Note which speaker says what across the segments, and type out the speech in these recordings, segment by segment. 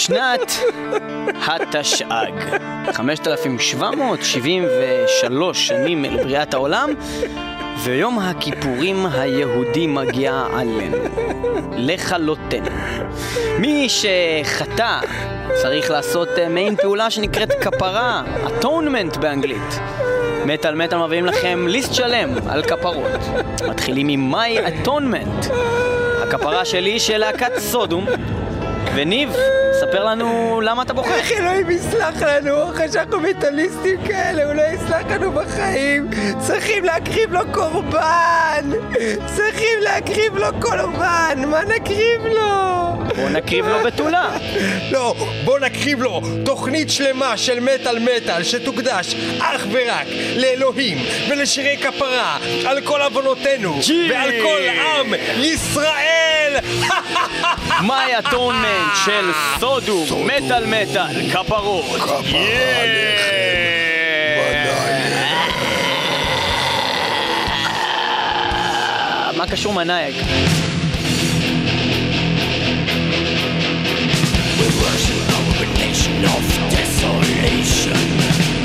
Speaker 1: שנת התשע"ג. 5773 שנים לבריאת העולם, ויום הכיפורים היהודי מגיע עלינו, לכלותנו. מי שחטא צריך לעשות אה, מעין פעולה שנקראת כפרה, אטונמנט באנגלית. מטאל מטאל מביאים לכם ליסט שלם על כפרות. מתחילים עם מיי אטונמנט. הכפרה שלי של להקת סודום. וניב, ספר לנו למה אתה בוחר.
Speaker 2: איך אלוהים יסלח לנו, אחרי שאנחנו מטאליסטים כאלה, הוא לא יסלח לנו בחיים. צריכים להקריב לו קורבן! צריכים להקריב לו קורבן! מה נקריב לו?
Speaker 1: בוא נקריב לו בתולה.
Speaker 2: לא, בוא נקריב לו תוכנית שלמה של מטאל מטאל שתוקדש אך ורק לאלוהים ולשירי כפרה על כל עוונותינו! ועל כל עם ישראל!
Speaker 1: מיי אטונמנט של סודום, מטאל מטאל, כפרות. מה קשור מנאייק?
Speaker 3: And fear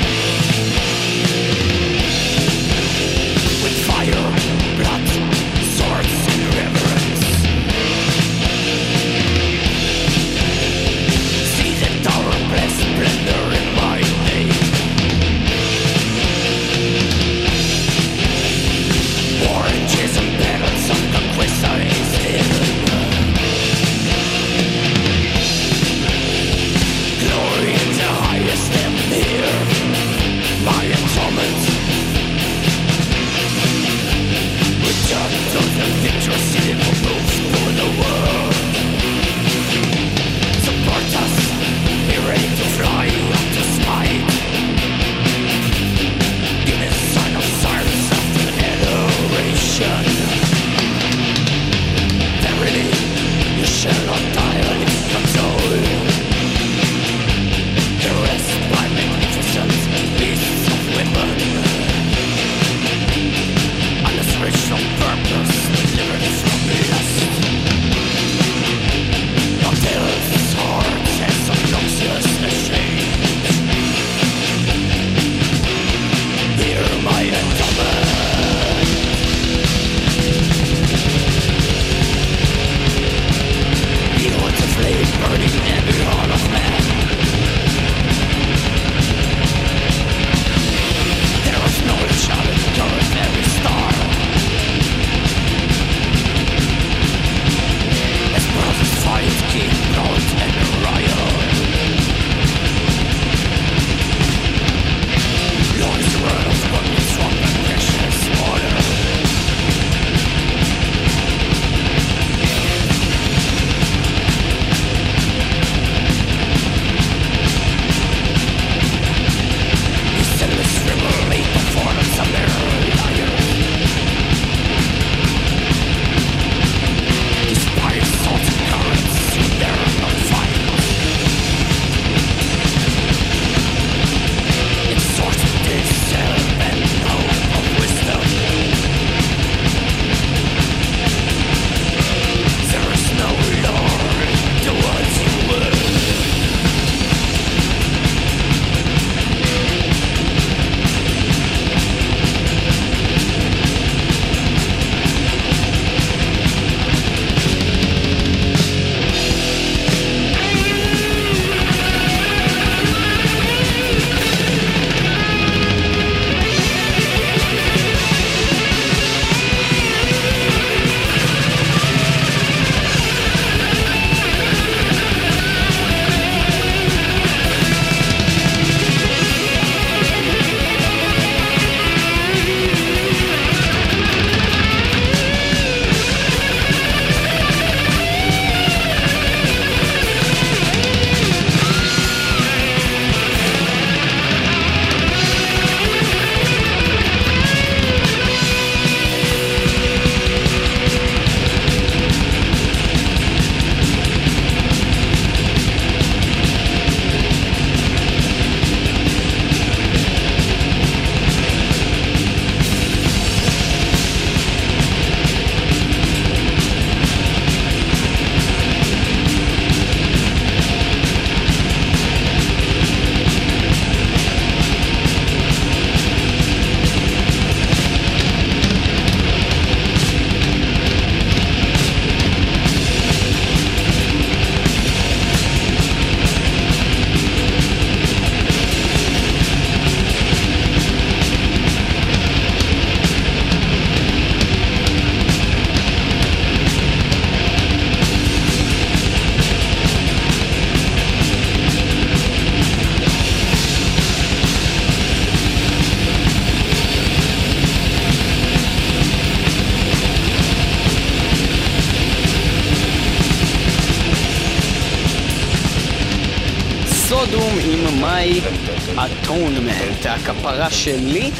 Speaker 1: שלי.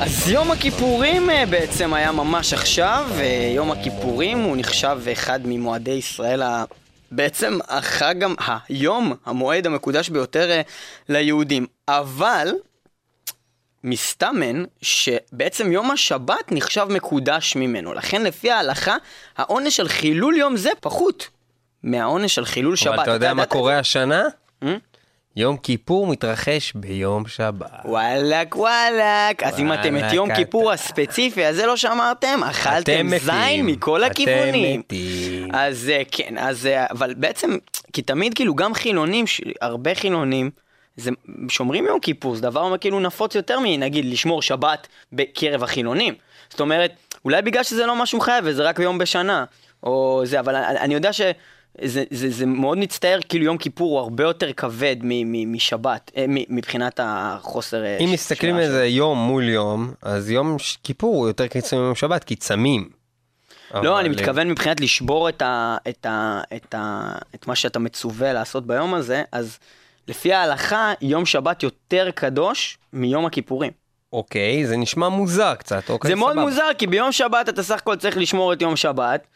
Speaker 1: אז יום הכיפורים אה, בעצם היה ממש עכשיו, ויום הכיפורים הוא נחשב אחד ממועדי ישראל ה... בעצם החג, היום, המועד המקודש ביותר אה, ליהודים. אבל מסתמן שבעצם יום השבת נחשב מקודש ממנו. לכן לפי ההלכה, העונש על חילול יום זה פחות מהעונש על חילול שבת.
Speaker 2: אבל אתה יודע מה קורה השנה? יום כיפור מתרחש ביום שבת.
Speaker 1: וואלאק וואלאק, אז אם אתם את יום כיפור הספציפי הזה לא שמרתם, אכלתם. זין מכל הכיוונים.
Speaker 2: אתם מתים.
Speaker 1: אז אה, כן, אז אה, אבל בעצם, כי תמיד כאילו גם חילונים, הרבה חילונים, זה שומרים יום כיפור, זה דבר כאילו נפוץ יותר מנגיד לשמור שבת בקרב החילונים. זאת אומרת, אולי בגלל שזה לא משהו חייב וזה רק יום בשנה, או זה, אבל אני יודע ש... זה, זה, זה מאוד מצטער, כאילו יום כיפור הוא הרבה יותר כבד מ, מ, משבת, אה, מ, מבחינת החוסר... אה,
Speaker 2: אם
Speaker 1: ש-
Speaker 2: מסתכלים על זה יום מול יום, אז יום ש- כיפור הוא יותר קיצוני מיום שבת, כי צמים.
Speaker 1: לא, אני מתכוון מבחינת לשבור את, ה, את, ה, את, ה, את מה שאתה מצווה לעשות ביום הזה, אז לפי ההלכה, יום שבת יותר קדוש מיום הכיפורים.
Speaker 2: אוקיי, זה נשמע מוזר קצת, אוקיי,
Speaker 1: זה מאוד
Speaker 2: סבבה.
Speaker 1: מוזר, כי ביום שבת אתה סך הכל צריך לשמור את יום שבת,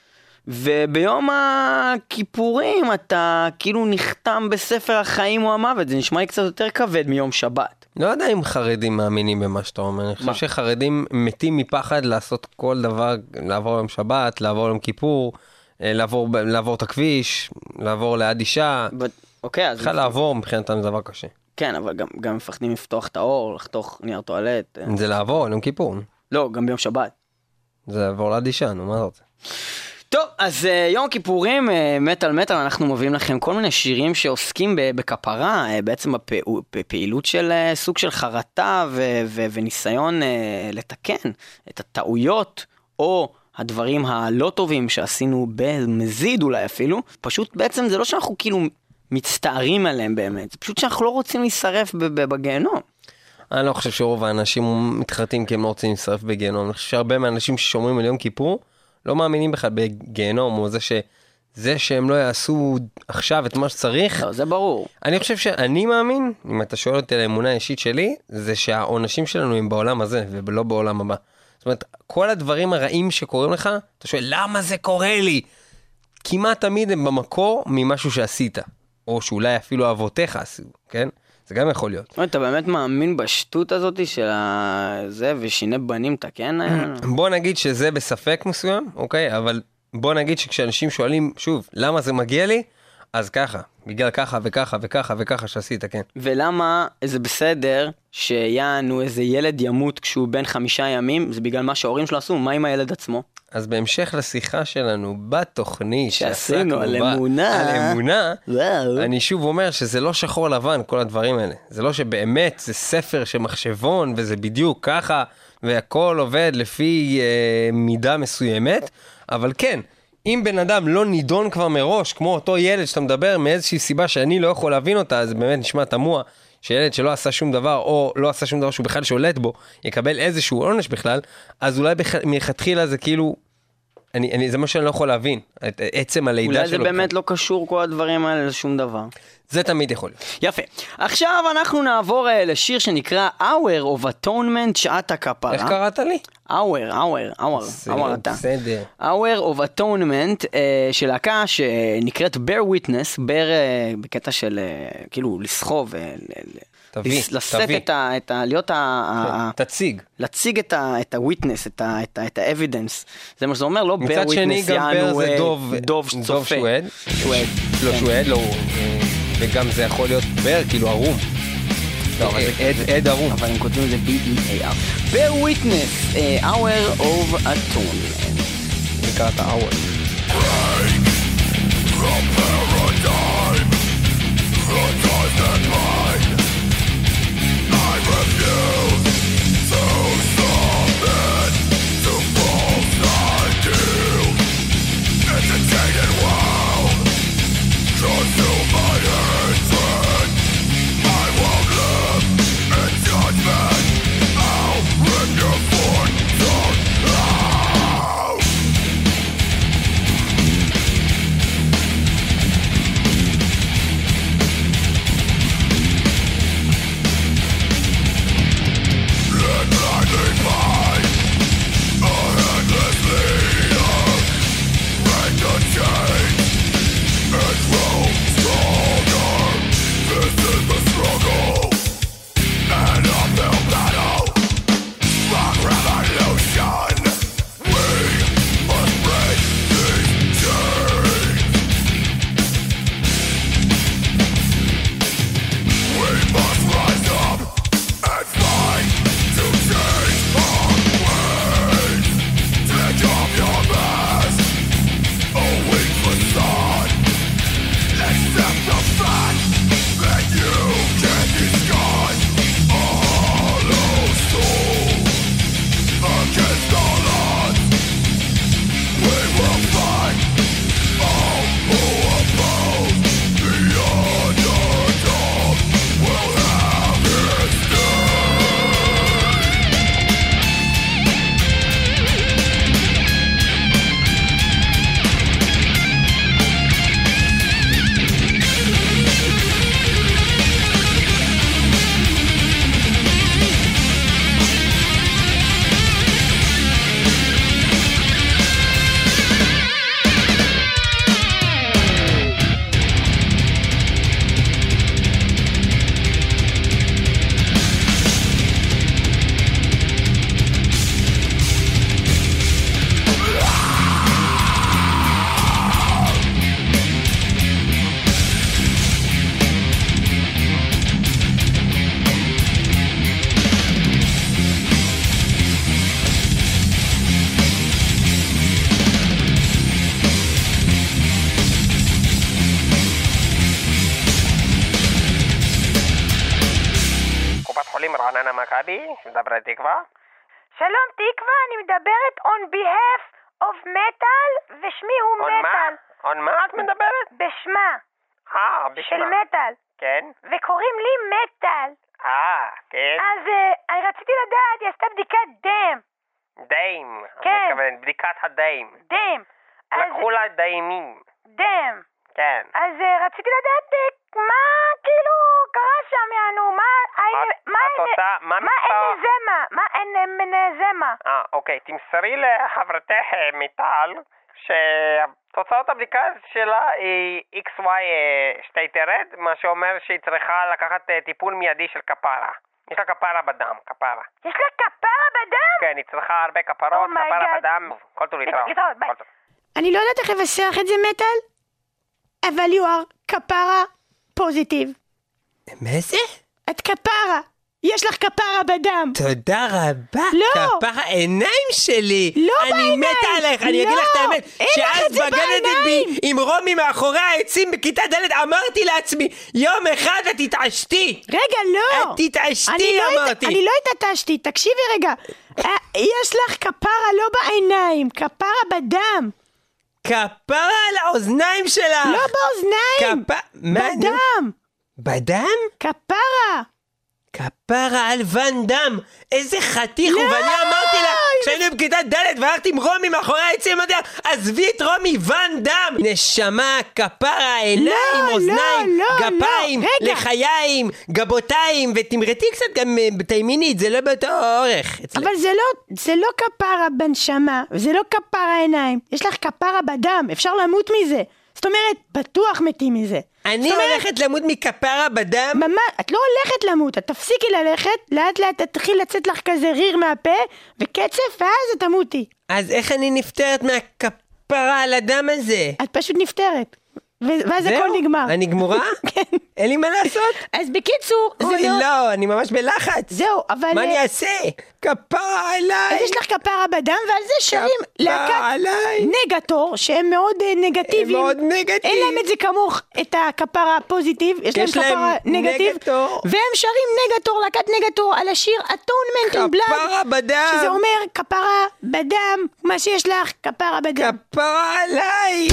Speaker 1: וביום הכיפורים אתה כאילו נחתם בספר החיים או המוות, זה נשמע לי קצת יותר כבד מיום שבת.
Speaker 2: לא יודע אם חרדים מאמינים במה שאתה אומר, אני? חושב שחרדים מתים מפחד לעשות כל דבר, לעבור יום שבת, לעבור יום כיפור, אה, לעבור, לעבור את הכביש, לעבור ליד אישה,
Speaker 1: אוקיי, אז...
Speaker 2: בכלל לעבור מבחינתם זה דבר קשה.
Speaker 1: כן, אבל גם, גם מפחדים לפתוח את האור, לחתוך נייר טואלט. אה.
Speaker 2: זה לעבור, יום כיפור,
Speaker 1: לא, גם ביום שבת.
Speaker 2: זה לעבור ליד אישה, נו מה אתה רוצה?
Speaker 1: טוב, אז uh, יום הכיפורים, uh, מטאל מטאל, אנחנו מביאים לכם כל מיני שירים שעוסקים בכפרה, uh, בעצם בפעילות של uh, סוג של חרטה ו- ו- וניסיון uh, לתקן את הטעויות, או הדברים הלא טובים שעשינו במזיד אולי אפילו. פשוט בעצם זה לא שאנחנו כאילו מצטערים עליהם באמת, זה פשוט שאנחנו לא רוצים להישרף בגיהנום.
Speaker 2: אני לא חושב שרוב האנשים מתחרטים כי הם לא רוצים להצטרף בגיהנום. אני חושב שהרבה מהאנשים ששומרים על יום כיפור לא מאמינים בכלל בגיהנום, או זה ש... זה שהם לא יעשו עכשיו את מה שצריך.
Speaker 1: לא, זה ברור.
Speaker 2: אני חושב שאני מאמין, אם אתה שואל אותי על האמונה האישית שלי, זה שהעונשים שלנו הם בעולם הזה ולא בעולם הבא. זאת אומרת, כל הדברים הרעים שקורים לך, אתה שואל למה זה קורה לי? כמעט תמיד הם במקור ממשהו שעשית, או שאולי אפילו אבותיך עשו, כן? זה גם יכול להיות.
Speaker 1: אתה באמת מאמין בשטות הזאת של זה ושיני בנים תקן?
Speaker 2: בוא נגיד שזה בספק מסוים, אוקיי? אבל בוא נגיד שכשאנשים שואלים, שוב, למה זה מגיע לי? אז ככה, בגלל ככה וככה וככה וככה שעשית, כן.
Speaker 1: ולמה זה בסדר שיענו איזה ילד ימות כשהוא בן חמישה ימים, זה בגלל מה שההורים שלו עשו, מה עם הילד עצמו?
Speaker 2: אז בהמשך לשיחה שלנו בתוכנית
Speaker 1: שעשינו על
Speaker 2: בה-
Speaker 1: אמונה.
Speaker 2: על אמונה,
Speaker 1: וואו.
Speaker 2: אני שוב אומר שזה לא שחור לבן כל הדברים האלה. זה לא שבאמת זה ספר של מחשבון וזה בדיוק ככה והכל עובד לפי אה, מידה מסוימת, אבל כן, אם בן אדם לא נידון כבר מראש, כמו אותו ילד שאתה מדבר מאיזושהי סיבה שאני לא יכול להבין אותה, זה באמת נשמע תמוה. שילד שלא עשה שום דבר, או לא עשה שום דבר שהוא בכלל שולט בו, יקבל איזשהו עונש בכלל, אז אולי. מלכתחילה זה כאילו, אני, אני, זה מה שאני לא יכול להבין, את עצם הלידה שלו.
Speaker 1: אולי זה באמת לא קשור כל הדברים האלה לשום דבר.
Speaker 2: זה תמיד יכול להיות.
Speaker 1: יפה. עכשיו אנחנו נעבור אה, לשיר שנקרא Hour of Atonement, שעת הכפרה.
Speaker 2: איך קראת לי?
Speaker 1: Hour, Hour, Hour, Hour אתה.
Speaker 2: בסדר.
Speaker 1: Hour of Atonement אה, של להקה שנקראת Bear Witness, בר אה, בקטע של אה, כאילו לסחוב, ל-
Speaker 2: תביא,
Speaker 1: לשאת
Speaker 2: תביא.
Speaker 1: את ה... את ה להיות ה... כן,
Speaker 2: תציג.
Speaker 1: להציג את ה... את ה-witness, את ה... את ה... את ה-evidence. זה מה שזה אומר, לא bear witness,
Speaker 2: מצד שני גם בר זה
Speaker 1: אה,
Speaker 2: דוב,
Speaker 1: דוב שצופה.
Speaker 2: דוב
Speaker 1: שהוא עד. שהוא עד.
Speaker 2: לא,
Speaker 1: כן.
Speaker 2: שהוא לא, אה, וגם זה יכול להיות בר, כאילו ערום.
Speaker 1: לא, אה,
Speaker 2: עד ערום.
Speaker 1: אבל הם כותבים את זה B-E-A-R. בר witness, hour of a
Speaker 2: tone. נקרא את ה-hour. Paradigm, the מכבי, שמדברת תקווה.
Speaker 3: שלום תקווה, אני מדברת on behalf of metal, ושמי הוא
Speaker 2: on מה?
Speaker 3: מטאל.
Speaker 2: on מה את מדברת?
Speaker 3: בשמה,
Speaker 2: אה,
Speaker 3: של
Speaker 2: בשמה.
Speaker 3: מטאל.
Speaker 2: כן?
Speaker 3: וקוראים לי מטאל.
Speaker 2: אה, כן?
Speaker 3: אז אה, אני רציתי לדעת, היא עשתה בדיקת דם.
Speaker 2: את
Speaker 3: כן.
Speaker 2: מתכוונת, בדיקת הדיים.
Speaker 3: דם. אז
Speaker 2: לקחו לה דיימים.
Speaker 3: דם.
Speaker 2: כן.
Speaker 3: אז אה, רציתי לדעת אה, מה כאילו קרה שם, יענו, מה מה
Speaker 2: את
Speaker 3: אין...
Speaker 2: עושה- מה
Speaker 3: מה
Speaker 2: מספר-
Speaker 3: אין זמה? מה אין מנזמה?
Speaker 2: אה, אוקיי. תמסרי לחברתך אה, מיטל שתוצאות הבדיקה שלה היא XY אה, שטייטרד, מה שאומר שהיא צריכה לקחת טיפול מיידי של כפרה. יש לה כפרה בדם, כפרה.
Speaker 3: יש לה כפרה בדם?
Speaker 2: כן, היא צריכה הרבה כפרות,
Speaker 3: Oh
Speaker 2: כפרה. בדם, כל טוב להתראות.
Speaker 4: אני לא יודעת איך לבשר את זה מטאל, אבל you are כפרה פוזיטיב.
Speaker 5: מה זה?
Speaker 4: את כפרה. יש לך כפרה בדם.
Speaker 5: תודה רבה,
Speaker 4: לא.
Speaker 5: כפרה העיניים שלי.
Speaker 4: לא
Speaker 5: אני
Speaker 4: בעיניים.
Speaker 5: מתה עליך, אני אגיד
Speaker 4: לא.
Speaker 5: לך את האמת.
Speaker 4: אין לך את
Speaker 5: שאז
Speaker 4: זה בעיניים.
Speaker 5: בי עם רומי מאחורי העצים בכיתה ד' אמרתי לעצמי, יום אחד את תתעשתי.
Speaker 4: רגע, לא.
Speaker 5: את תתעשתי,
Speaker 4: אני לא
Speaker 5: אמרתי.
Speaker 4: הת- אני לא התעטשתי, תקשיבי רגע. אה, יש לך כפרה לא בעיניים, כפרה בדם.
Speaker 5: כפרה על האוזניים שלך.
Speaker 4: לא באוזניים.
Speaker 5: כפ...
Speaker 4: בדם.
Speaker 5: בדם?
Speaker 4: כפרה.
Speaker 5: כפרה על ואן דם, איזה חתיך הוא,
Speaker 4: לא!
Speaker 5: ואני אמרתי לה, כשהיינו בכיתה ד' והלכתי עם רומי מאחורי העצים, אמרתי לה, עזבי את רומי, ואן דם! נשמה, כפרה, עיניים,
Speaker 4: לא,
Speaker 5: אוזניים,
Speaker 4: לא, לא,
Speaker 5: גפיים,
Speaker 4: רגע.
Speaker 5: לחיים, גבותיים, ותמרתי קצת גם אה, תימינית, זה לא באותו אורך. אצלך.
Speaker 4: אבל זה לא, זה לא כפרה בנשמה, זה לא כפרה עיניים. יש לך כפרה בדם, אפשר למות מזה. זאת אומרת, בטוח מתים מזה.
Speaker 5: אני
Speaker 4: אומרת,
Speaker 5: הולכת למות מכפרה בדם?
Speaker 4: ממש, את לא הולכת למות, את תפסיקי ללכת, לאט לאט תתחיל לצאת לך כזה ריר מהפה, וקצף, ואז את תמותי.
Speaker 5: אז איך אני נפטרת מהכפרה על הדם הזה?
Speaker 4: את פשוט נפטרת. ואז הכל נגמר.
Speaker 5: אני גמורה?
Speaker 4: כן.
Speaker 5: אין לי מה לעשות?
Speaker 4: אז בקיצור, זה
Speaker 5: אוי,
Speaker 4: לא...
Speaker 5: לא, אני ממש בלחץ.
Speaker 4: זהו, אבל...
Speaker 5: מה
Speaker 4: אה,
Speaker 5: אני אעשה? כפרה עליי!
Speaker 4: אז יש לך כפרה בדם, ועל זה שרים להקת. נגטור, שהם מאוד אה, נגטיביים.
Speaker 5: הם מאוד נגטיב.
Speaker 4: אין להם את זה כמוך, את הכפרה הפוזיטיב, יש להם כפרה נגטיב. והם שרים נגטור, להקת נגטור, על השיר Atonement in Blood.
Speaker 5: כפרה בדם!
Speaker 4: שזה אומר כפרה בדם, מה שיש לך, כפרה בדם.
Speaker 5: כפרה עליי!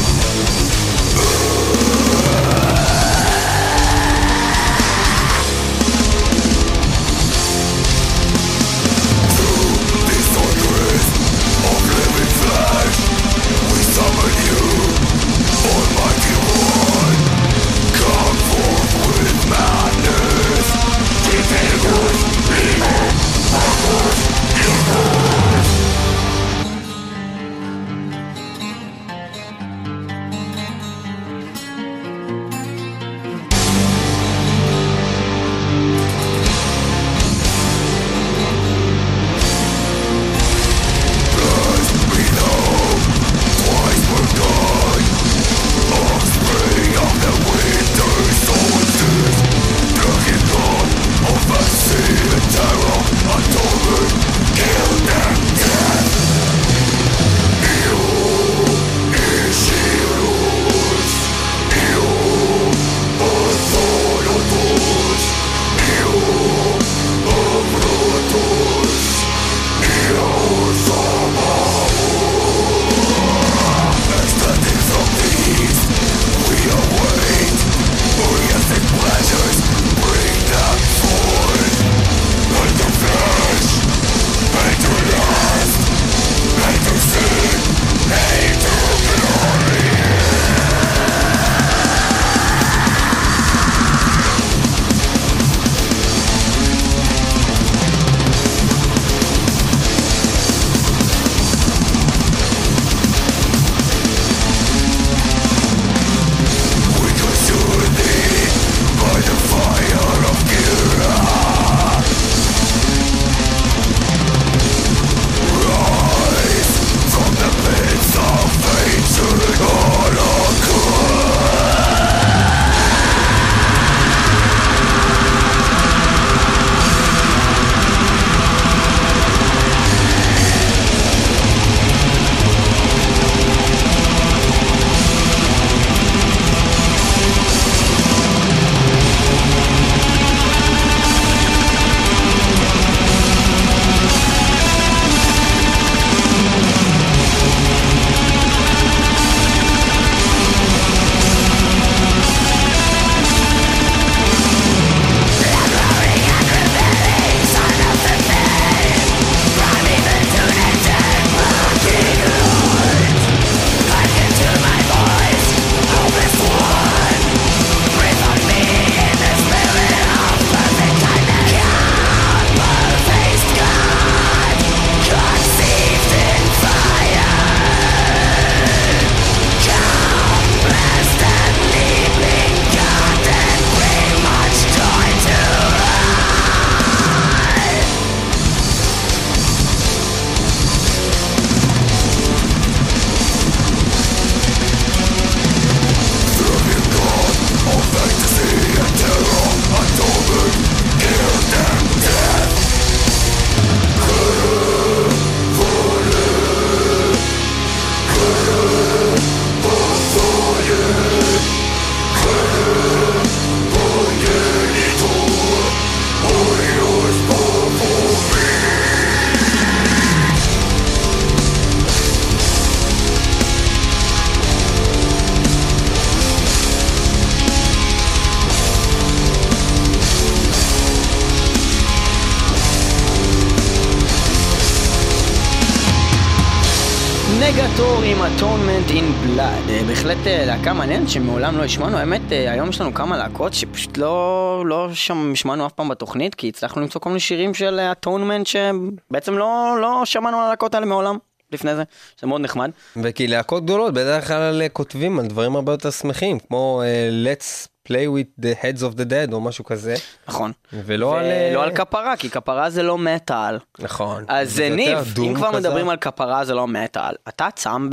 Speaker 1: Atonement in Blood. אה, בהחלט אה, להקה מעניינת שמעולם לא השמענו. האמת, אה, היום יש לנו כמה להקות שפשוט לא, לא שם השמענו אף פעם בתוכנית, כי הצלחנו למצוא כל מיני שירים של Atonement שבעצם לא, לא שמענו על הלהקות האלה מעולם. לפני זה, זה מאוד נחמד.
Speaker 2: וכי להקות גדולות בדרך כלל אה, כותבים על דברים הרבה יותר שמחים, כמו אה, Let's play with the heads of the dead או משהו כזה,
Speaker 1: נכון.
Speaker 2: ולא על... אה,
Speaker 1: ולא על כפרה, כי כפרה זה לא מטאל.
Speaker 2: נכון.
Speaker 1: אז
Speaker 2: זה
Speaker 1: ניב, אם כבר
Speaker 2: כזה.
Speaker 1: מדברים על כפרה זה לא מטאל, אתה צם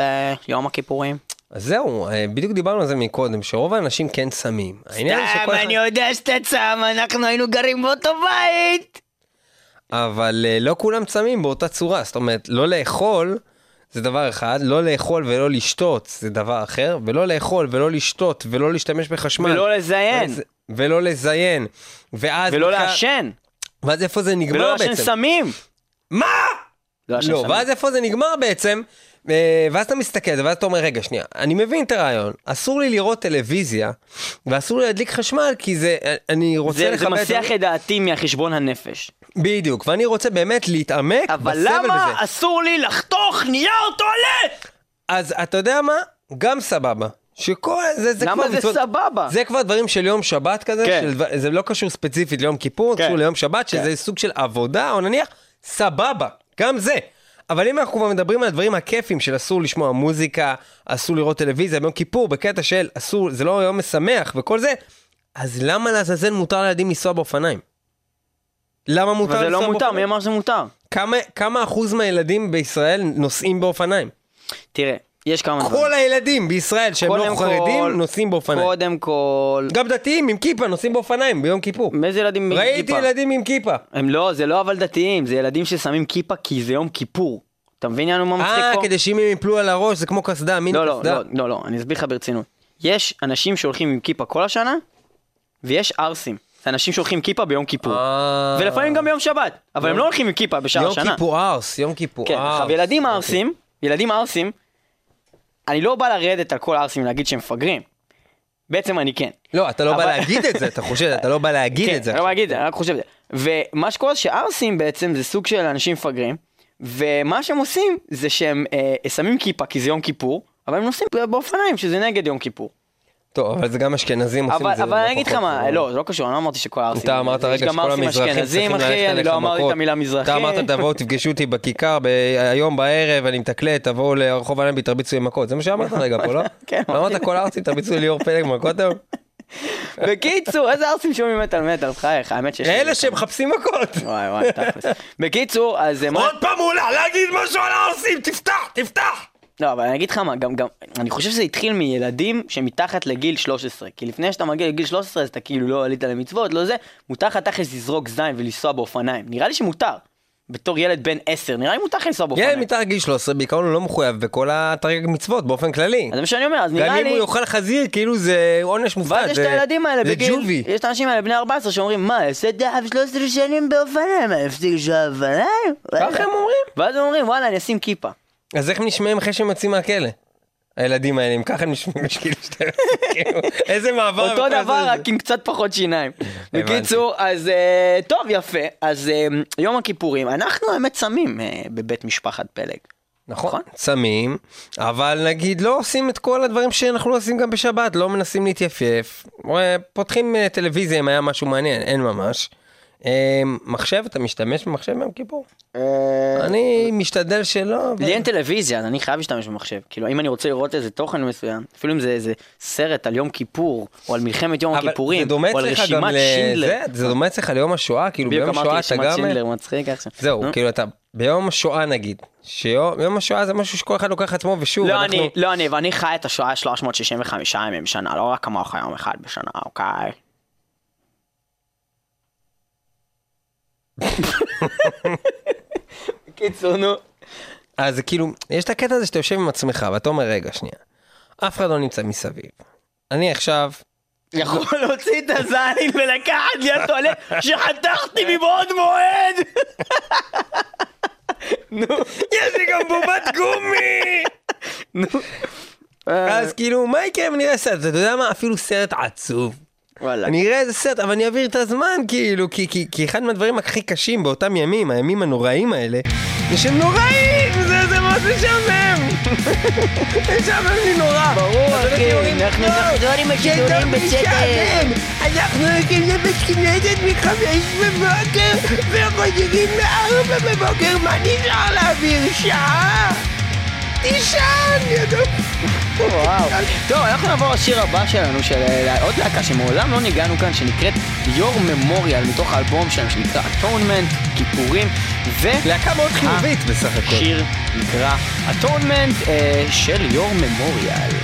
Speaker 1: ביום הכיפורים?
Speaker 2: אז זהו, בדיוק דיברנו על זה מקודם, שרוב האנשים כן צמים. שכל אחד-
Speaker 1: יודע שאתה צם, אנחנו היינו גרים באותו בית.
Speaker 2: אבל אה, לא כולם צמים באותה צורה, זאת אומרת, לא לאכול זה דבר אחד, לא לאכול ולא לשתות זה דבר אחר, ולא לאכול ולא לשתות ולא להשתמש בחשמל.
Speaker 1: ולא לזיין.
Speaker 2: ולז- ולא לזיין. ואז...
Speaker 1: ולא
Speaker 2: בכלל-
Speaker 1: לעשן.
Speaker 2: ואז איפה זה נגמר
Speaker 1: ולא
Speaker 2: בעצם?
Speaker 1: לעשן סמים.
Speaker 2: מה?
Speaker 1: לא
Speaker 2: לא,
Speaker 1: סמים.
Speaker 2: ואז איפה זה נגמר בעצם? אה, ואז אתה מסתכל על זה, ואז אתה אומר, רגע, שנייה, אני מבין את הרעיון, אסור לי לראות טלוויזיה, ואסור לי להדליק חשמל, כי זה, אני רוצה
Speaker 1: זה, זה
Speaker 2: לכבד...
Speaker 1: מסיח את דעתי מהחשבון הנפש.
Speaker 2: בדיוק, ואני רוצה באמת להתעמק
Speaker 1: אבל
Speaker 2: בסבל
Speaker 1: למה
Speaker 2: בזה.
Speaker 1: אסור לי לחתוך נייר טואלט?
Speaker 2: אז אתה יודע מה? גם סבבה. שכל זה, זה
Speaker 1: למה
Speaker 2: כבר
Speaker 1: זה
Speaker 2: מצוות-
Speaker 1: סבבה?
Speaker 2: זה כבר דברים של יום שבת כזה,
Speaker 1: כן.
Speaker 2: של, זה לא קשור ספציפית ליום כיפור,
Speaker 1: כן.
Speaker 2: קשור ליום שבת, שזה
Speaker 1: כן.
Speaker 2: סוג של עבודה, או נניח, סבבה, גם זה. אבל אם אנחנו כבר מדברים על הדברים הכיפים של אסור לשמוע מוזיקה, אסור לראות טלוויזיה ביום כיפור, בקטע של אסור, זה לא יום משמח וכל זה, אז למה לעזאזל מותר לילדים לנסוע באופניים? למה מותר
Speaker 1: אבל זה לא מותר, מי? אמר שזה מותר?
Speaker 2: כמה, כמה אחוז מהילדים בישראל נוסעים באופניים?
Speaker 1: תראה, יש כמה דברים.
Speaker 2: כל הילדים בישראל שהם לא חרדים
Speaker 1: כל-
Speaker 2: נוסעים באופניים.
Speaker 1: קודם כל...
Speaker 2: גם דתיים עם כיפה נוסעים באופניים ביום כיפור.
Speaker 1: איזה ילדים עם
Speaker 2: ראיתי
Speaker 1: כיפה?
Speaker 2: ילדים עם כיפה.
Speaker 1: הם לא, זה לא אבל דתיים, זה ילדים ששמים כיפה כי זה יום כיפור. אתה מבין יענו מה מצחיק
Speaker 2: אה,
Speaker 1: פה?
Speaker 2: כדי שאם הם יפלו על הראש זה כמו קסדה, מיני
Speaker 1: לא, לא,
Speaker 2: קסדה.
Speaker 1: לא, לא, לא, אני אסביר לך ברצינות. יש אנשים שהולכים עם כיפה כל השנה, ויש ערסים. זה אנשים שהולכים עם כיפה ביום כיפור.
Speaker 2: אה.
Speaker 1: ולפעמים גם ביום שבת, אבל הם לא הולכים עם כיפה בשאר
Speaker 2: יום
Speaker 1: השנה.
Speaker 2: כיפור ארס, יום כיפור
Speaker 1: כן,
Speaker 2: ארס.
Speaker 1: עכשיו ילדים
Speaker 2: אוקיי.
Speaker 1: ערסים, ילדים ערסים, אני לא בא לרדת על כל הערסים ולהגיד שהם מפגרים. בעצם אני כן.
Speaker 2: לא, אתה לא בא להגיד את זה, אתה חושב, אתה לא בא להגיד
Speaker 1: כן,
Speaker 2: את זה.
Speaker 1: אני לא בא להגיד את זה, אני רק חושב את זה. ומה שקורה זה שערסים בעצם זה סוג של אנשים מפגרים, ומה שהם עושים זה שהם אה, שמים כיפה כי זה יום כיפור, אבל הם נוסעים באופניים שזה נגד יום כיפור.
Speaker 2: טוב, אבל זה גם אשכנזים עושים את זה.
Speaker 1: אבל
Speaker 2: לא
Speaker 1: אני אגיד לך
Speaker 2: פחות,
Speaker 1: מה, לא, זה לא קשור, אני לא אמרתי שכל הערסים.
Speaker 2: אתה אמרת רגע שכל המזרחים צריכים ללכת
Speaker 1: אני
Speaker 2: אליך
Speaker 1: לא אמרתי את. המילה מזרחי.
Speaker 2: אתה אמרת תבואו תפגשו אותי בכיכר היום בערב, אני מתקלט, תבואו לרחוב אלנבי תרביצו לי מכות. זה מה שאמרת רגע פה, לא?
Speaker 1: כן,
Speaker 2: לא אמרת כל הארצים תרביצו לי ליאור פלג מכות היום?
Speaker 1: בקיצור, איזה ערסים שומעים מטאל מטאל, בחייך, האמת שיש...
Speaker 2: אלה שמחפשים מכות.
Speaker 1: וואי וואי, תכלס. בקיצור, אז... אה,
Speaker 2: עוד פעם הוא עולה להגיד משהו על הערסים, תפתח, תפתח.
Speaker 1: לא, אבל אני אגיד לך מה, גם, גם, אני חושב שזה התחיל מילדים שמתחת לגיל 13. כי לפני שאתה מגיע לגיל 13, אז אתה כאילו לא עלית למצוות, לא זה, מותר לך תכלס לזרוק זין ולנסוע באופניים. נראה לי שמותר. בתור ילד בן 10, נראה לי מותר לך לנסוע
Speaker 2: ילד
Speaker 1: באופניים.
Speaker 2: מתחת לגיל 13 בעיקרון הוא לא מחויב בכל התרי"ג מצוות באופן כללי.
Speaker 1: אז זה מה שאני אומר, אז
Speaker 2: גם
Speaker 1: נראה
Speaker 2: אם הוא
Speaker 1: לי...
Speaker 2: יאכל חזיר כאילו זה עונש מופחת.
Speaker 1: ואז יש את
Speaker 2: זה-
Speaker 1: הילדים האלה
Speaker 2: זה
Speaker 1: בגיל,
Speaker 2: ג'ובי.
Speaker 1: יש את האנשים האלה בני 14 שאומרים, מה, דחף 13 שנים באופניים, מה, הפסיק לנסוע באופניים?
Speaker 2: ככה הם אומרים.
Speaker 1: ואז הם אומרים, וואלה, אני אשים כיפה.
Speaker 2: אז איך נשמעים אחרי שהם יוצאים מהכלא? הילדים האלה, אם ככה הם נשמעים בשביל 12, כאילו, איזה מעבר.
Speaker 1: אותו דבר, רק עם קצת פחות שיניים. בקיצור, אז אה, טוב, יפה. אז אה, יום הכיפורים, אנחנו האמת צמים אה, בבית משפחת פלג.
Speaker 2: נכון, צמים, אבל נגיד לא עושים את כל הדברים שאנחנו לא עושים גם בשבת, לא מנסים להתייפייף. פותחים טלוויזיה אם היה משהו מעניין, אין ממש. אה, מחשב, אתה משתמש במחשב ביום כיפור? אני משתדל שלא.
Speaker 1: לי אין טלוויזיה, אז אני חייב להשתמש במחשב. כאילו, אם אני רוצה לראות איזה תוכן מסוים, אפילו אם זה איזה סרט על יום כיפור, או על מלחמת יום הכיפורים, או על רשימת שינדלר.
Speaker 2: זה דומה אצלך ליום השואה, כאילו
Speaker 1: בדיוק
Speaker 2: ביום
Speaker 1: אמרתי
Speaker 2: השואה אתה
Speaker 1: רשימת
Speaker 2: גם...
Speaker 1: שינדלר, מצחיק עכשיו.
Speaker 2: זהו. כאילו אתה, ביום השואה נגיד, שיום יום השואה זה משהו שכל אחד לוקח עצמו ושוב,
Speaker 1: לא
Speaker 2: אנחנו...
Speaker 1: אני, לא אני, ואני חי את השואה 365 ימים בשנה, לא רק כמוך יום אחד בשנה, אוקיי? קיצור, נו.
Speaker 2: אז זה כאילו, יש את הקטע הזה שאתה יושב עם עצמך ואתה אומר רגע שנייה, אף אחד לא נמצא מסביב. אני עכשיו,
Speaker 1: יכול להוציא את הזין ולקחת לי הטואלט שחתכתי מבעוד מועד! נו,
Speaker 2: יש לי גם בובת גומי!
Speaker 1: נו.
Speaker 2: אז כאילו, מה יקרה אם נראה סרט? אתה יודע מה? אפילו סרט עצוב.
Speaker 1: וואלה.
Speaker 2: אני אראה איזה סרט, אבל אני אעביר את הזמן, כאילו, כי, כי, כי אחד מהדברים הכי קשים באותם ימים, הימים הנוראים האלה, זה שהם נוראים! זה, זה מאוד משעמם!
Speaker 1: משעמם לי נורא.
Speaker 5: ברור, אחי,
Speaker 1: אומרים,
Speaker 5: אנחנו
Speaker 1: "לא,
Speaker 5: נחזור עם השידורים בצאת
Speaker 1: משעמם. אנחנו הולכים לבית מחמש בבוקר וחוזרים לארבע בבוקר, מה נשאר להעביר? שעה? תישן, ידעו.
Speaker 5: וואו. טוב, אנחנו נעבור לשיר הבא שלנו, של אה, עוד להקה שמעולם לא ניגענו כאן, שנקראת Your Memorial, מתוך האלבום שלהם שנקרא Atonement, כיפורים, ו...
Speaker 2: להקה מאוד חיובית בסך הכל.
Speaker 5: שיר נקרא Atonement אה, של Your Memorial.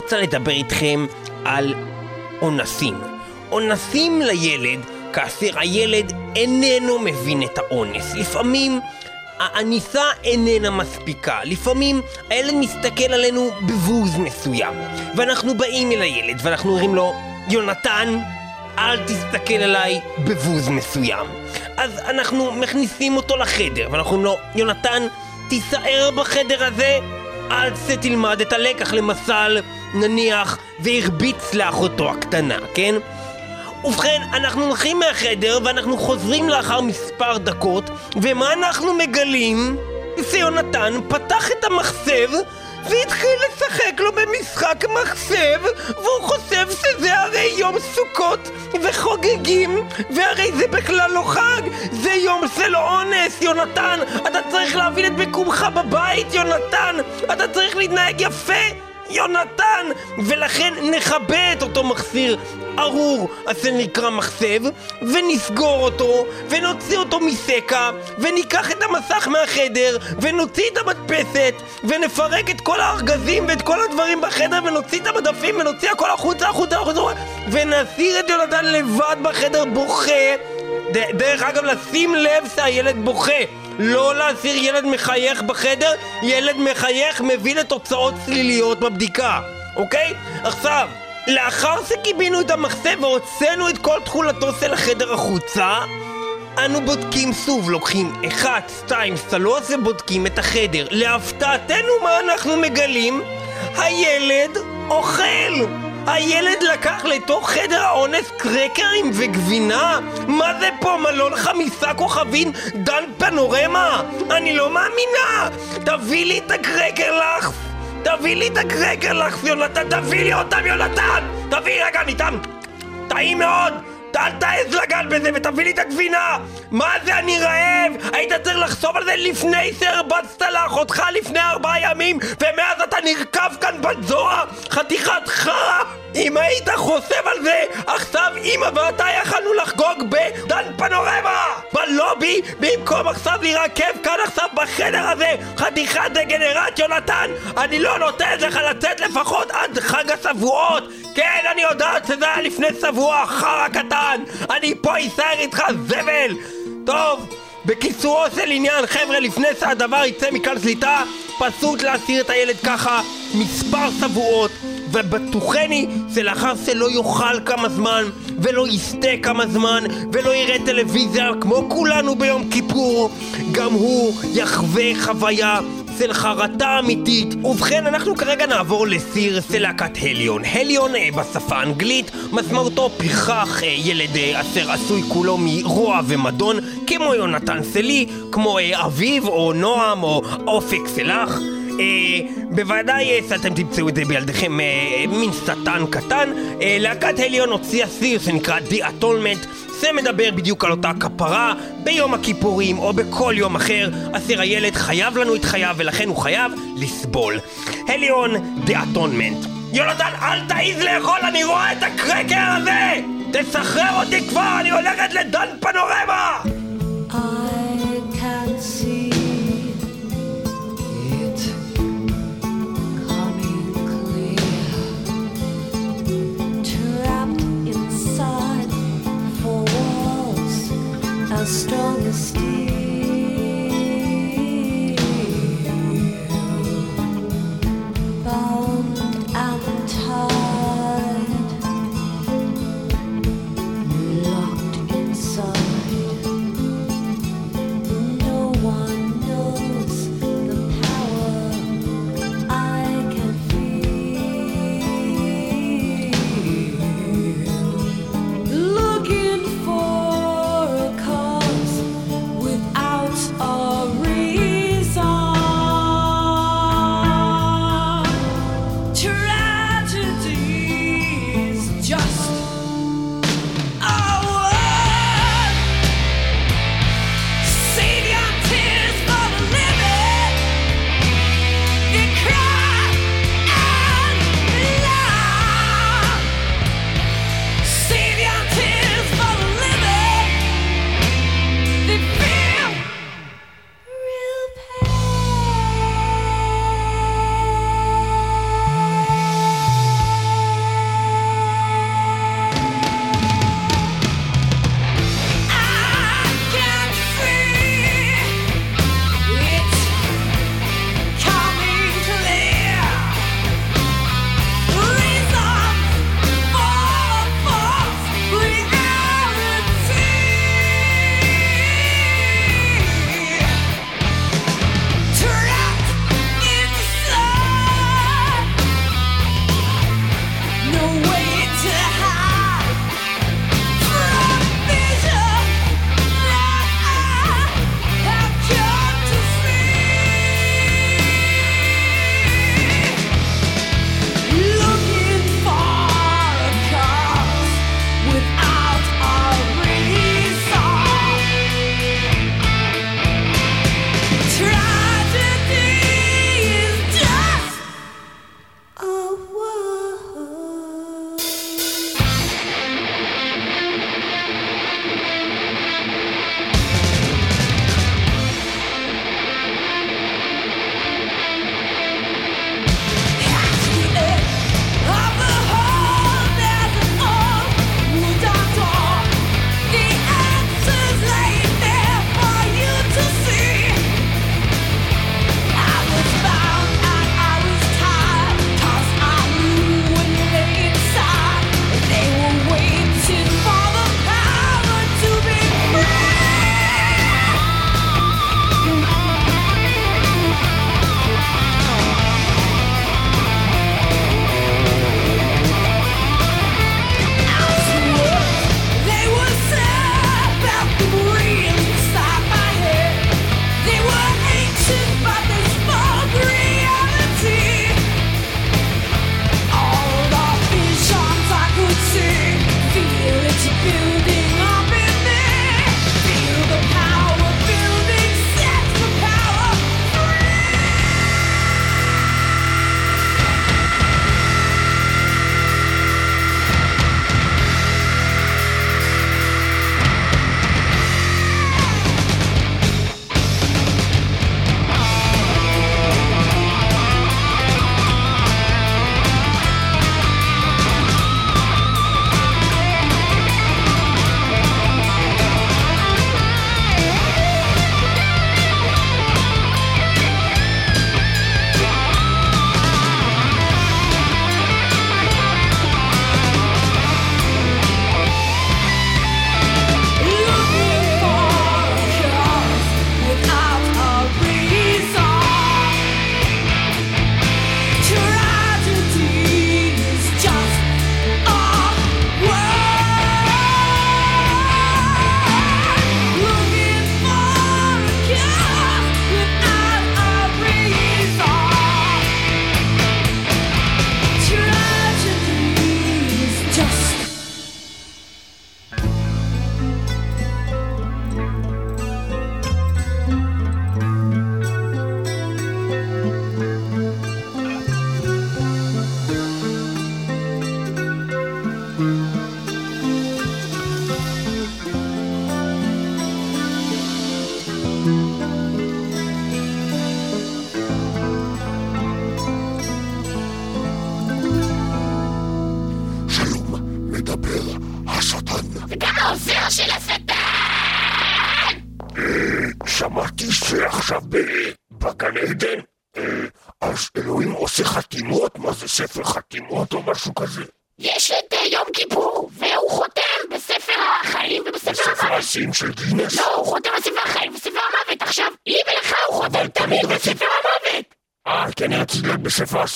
Speaker 2: רוצה לדבר איתכם על אונסים. אונסים לילד כאשר הילד איננו מבין את האונס. לפעמים האניסה איננה מספיקה, לפעמים הילד מסתכל עלינו בבוז מסוים, ואנחנו באים אל הילד ואנחנו אומרים לו, יונתן, אל תסתכל עליי בבוז מסוים. אז אנחנו מכניסים אותו לחדר, ואנחנו אומרים לו, יונתן, תישאר בחדר הזה, עד שתלמד את הלקח למשל, נניח, והרביץ לאחותו הקטנה, כן? ובכן, אנחנו הולכים מהחדר ואנחנו חוזרים לאחר מספר דקות, ומה אנחנו מגלים? שיונתן פתח את המחשב והתחיל לשחק לו במשחק מחשב, והוא חושב שזה הרי יום סוכות, וחוגגים, והרי זה בכלל לא חג, זה יום של אונס, יונתן! אתה צריך להבין את מקומך בבית, יונתן! אתה צריך להתנהג יפה! יונתן! ולכן נכבה את אותו מחסיר ארור, אז זה נקרא מחשב, ונסגור אותו, ונוציא אותו מסקה, וניקח את המסך מהחדר, ונוציא את המדפסת, ונפרק את כל הארגזים ואת כל הדברים בחדר, ונוציא את המדפים, ונוציא הכל החוצה, החוצה, החוצה, ונסיר את יונתן לבד בחדר בוכה. דרך אגב, לשים לב שהילד בוכה. לא להסיר ילד מחייך בחדר, ילד מחייך מביא לתוצאות צליליות בבדיקה, אוקיי? עכשיו, לאחר שקיבינו את המחשב והוצאנו את כל תכולתו של החדר החוצה, אנו בודקים שוב, לוקחים 1, 2, 3 ובודקים את החדר. להפתעתנו מה אנחנו מגלים? הילד אוכל! הילד לקח לתוך חדר האונס קרקרים וגבינה? מה זה פה, מלון חמישה כוכבים דן פנורמה? אני לא מאמינה! תביא לי את הקרקר לך! תביא לי את הקרקר לך, יונתן! תביא לי אותם, יונתן! תביא רגע, ניתן! טעים מאוד! אל תעז לגעת בזה ותביא לי את הגבינה! מה זה אני רעב? היית צריך לחשוב על זה לפני שהרבצת לאחותך לפני ארבעה ימים ומאז אתה נרקב כאן בזוהר? חתיכת חרא! אם היית חושב על זה, עכשיו אמא ואתה יכלנו לחגוג בדן פנורמה! בלובי, במקום עכשיו להירקב כאן עכשיו בחדר הזה! חתיכת דגנרט יונתן! אני לא נותן לך לצאת לפחות עד חג השבועות! כן, אני יודעת שזה היה לפני שבוע, חרא קטן! אני פה אסער איתך זבל! טוב, בקיצורו של עניין, חבר'ה, לפני שהדבר יצא מכאן שליטה, פשוט להסיר את הילד ככה מספר שבועות, ובטוחני שלאחר שלא יאכל כמה זמן, ולא יסטה כמה זמן, ולא יראה טלוויזיה כמו כולנו ביום כיפור, גם הוא יחווה חוויה של חרטה אמיתית. ובכן, אנחנו כרגע נעבור לסיר של להקת הליון. הליון אה, בשפה האנגלית, משמעותו פרחח, אה, ילד אה, אשר עשוי כולו מרוע ומדון, כמו יונתן סלי, כמו אביב או נועם או אופק סלח. אה, בוודאי שאתם תמצאו את זה בילדיכם אה, מין שטן קטן. אה, להקת הליון הוציאה סיר שנקרא The Atonement זה מדבר בדיוק על אותה כפרה ביום הכיפורים או בכל יום אחר אשר הילד חייב לנו את חייו ולכן הוא חייב לסבול. הליון The Atonement יונתן אל תעיז לאכול אני רואה את הקרקר הזה! תסחרר אותי כבר אני הולכת לדן פנורמה!
Speaker 6: I
Speaker 7: Strongest.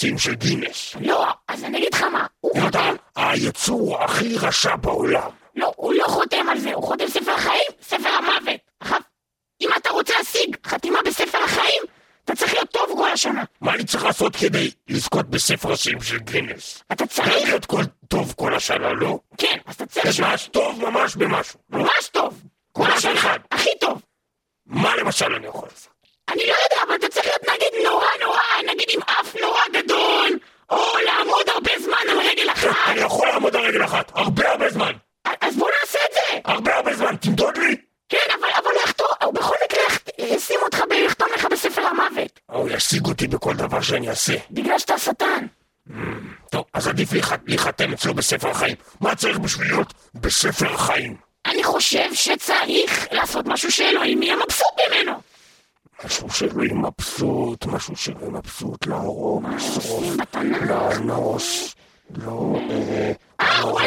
Speaker 8: השיאים של גינס.
Speaker 7: לא, אז אני אגיד לך מה, הוא חותם...
Speaker 8: היצור הכי רשע בעולם.
Speaker 7: לא, הוא לא חותם על זה, הוא חותם ספר החיים, ספר המוות. עכשיו, אם אתה רוצה להשיג חתימה בספר החיים, אתה צריך להיות טוב כל השנה.
Speaker 8: מה אני צריך לעשות כדי לזכות בספר השיאים של גינס?
Speaker 7: אתה
Speaker 8: לא
Speaker 7: צריך...
Speaker 8: להיות כל- טוב כל השנה, לא?
Speaker 7: כן, אז אתה צריך...
Speaker 8: ממש טוב ממש במשהו.
Speaker 7: ממש טוב. כל השנה. הכי טוב.
Speaker 8: מה למשל אני יכול לעשות?
Speaker 7: אני לא יודע, אבל אתה צריך להיות נגיד נורא נורא, נגיד עם אף נורא גדול, או לעמוד הרבה זמן על רגל אחת.
Speaker 8: אני יכול לעמוד על רגל אחת, הרבה הרבה זמן.
Speaker 7: אז בוא נעשה את זה.
Speaker 8: הרבה הרבה זמן, תמדוד לי.
Speaker 7: כן, אבל אבל יחתום, הוא בכל מקרה ישים אותך, ב- יחתום לך בספר המוות.
Speaker 8: הוא ישיג אותי בכל דבר שאני אעשה.
Speaker 7: בגלל שאתה שטן.
Speaker 8: טוב, אז עדיף להיח- להיחתם אצלו בספר החיים. מה צריך בשביל להיות בספר החיים?
Speaker 7: אני חושב שצריך לעשות משהו שאלוהים יהיה מבסוט ממנו.
Speaker 8: משהו שאלוהים מבסוט, משהו שאלוהים מבסוט, להרוג, לשרוף. לאנוס, לא... אה,
Speaker 7: אה,
Speaker 8: לא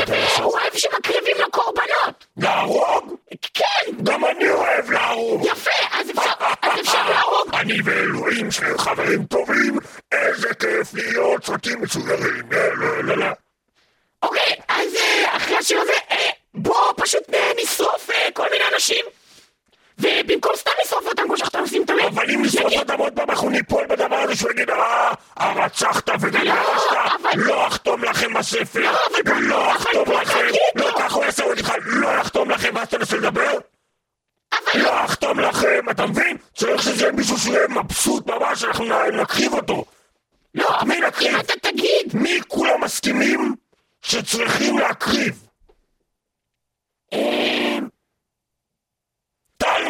Speaker 7: שמקריבים לו קורבנות.
Speaker 8: להרוג?
Speaker 7: כן,
Speaker 8: גם אני אוהב להרוג.
Speaker 7: יפה, אז אפשר, להרוג.
Speaker 8: אני ואלוהים שני חברים טובים, איזה כיף להיות סרטים מצוירים. לא, לא, לא, לא.
Speaker 7: אוקיי, אז אה, אחרי השיר הזה, אה, בוא פשוט נשרוף כל מיני אנשים. ובמקום סתם לשרוף אותם כמו שאנחנו עושים תמיד,
Speaker 8: אבל אם נשרוף
Speaker 7: נגיד,
Speaker 8: אותם עוד פעם, אנחנו ניפול בדבר הזה שהוא יגיד, אה, הרצחת וגרשת,
Speaker 7: אבל-
Speaker 8: לא אחתום לכם בספר,
Speaker 7: לא,
Speaker 8: לא אחתום לכם, לא. ככה הוא יעשה, הוא יגיד לך, לא אחתום לכם, ואז תנסה לדבר? לא אחתום לכם, אתה מבין? צריך שזה יהיה מישהו שיהיה מבסוט ממש, אנחנו נקריב אותו.
Speaker 7: לא,
Speaker 8: מי נקריב?
Speaker 7: אתה תגיד,
Speaker 8: מי כולם מסכימים שצריכים להקריב? טל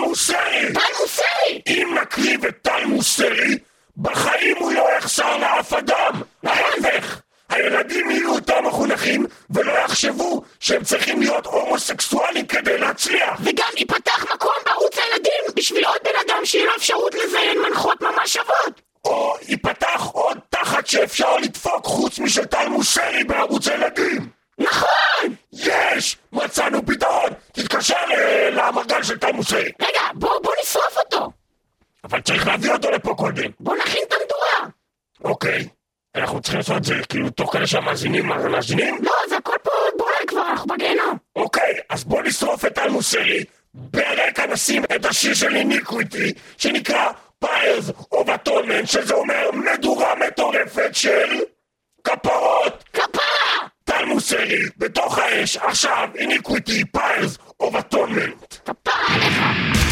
Speaker 8: מוסרי!
Speaker 7: טל מוסרי!
Speaker 8: אם נקריב את טל מוסרי, בחיים הוא לא יחסר לאף אדם. להפך, הילדים יהיו אותם מחונכים, ולא יחשבו שהם צריכים להיות הומוסקסואלים כדי להצליח.
Speaker 7: וגם ייפתח מקום בערוץ הילדים בשביל עוד בן אדם שיהיה לו אפשרות לזיין מנחות ממש שוות.
Speaker 8: או ייפתח עוד תחת שאפשר לדפוק חוץ משל טל מוסרי בערוץ הילדים.
Speaker 7: נכון!
Speaker 8: יש! מצאנו פתרון! תתקשר ל- לאמרגן של טל מוסרי.
Speaker 7: רגע, בוא, בוא נשרוף אותו.
Speaker 8: אבל צריך להביא אותו לפה קודם.
Speaker 7: בוא נכין את המדורה.
Speaker 8: אוקיי. אנחנו צריכים לעשות את זה כאילו תוך כדי שהמאזינים מאזינים?
Speaker 7: לא, זה הכל פה בוער כבר, אנחנו בגיהנום.
Speaker 8: אוקיי, אז בוא נשרוף את טל מוסרי. ברקע נשים את השיר של Iniquity, שנקרא Fires of Atonement, שזה אומר מדורה מטורפת של כפרות.
Speaker 7: כפרה!
Speaker 8: טל מוסרי, בתוך האש, עכשיו, Iniquity, Fires of Atonement.
Speaker 7: כפרה עליך.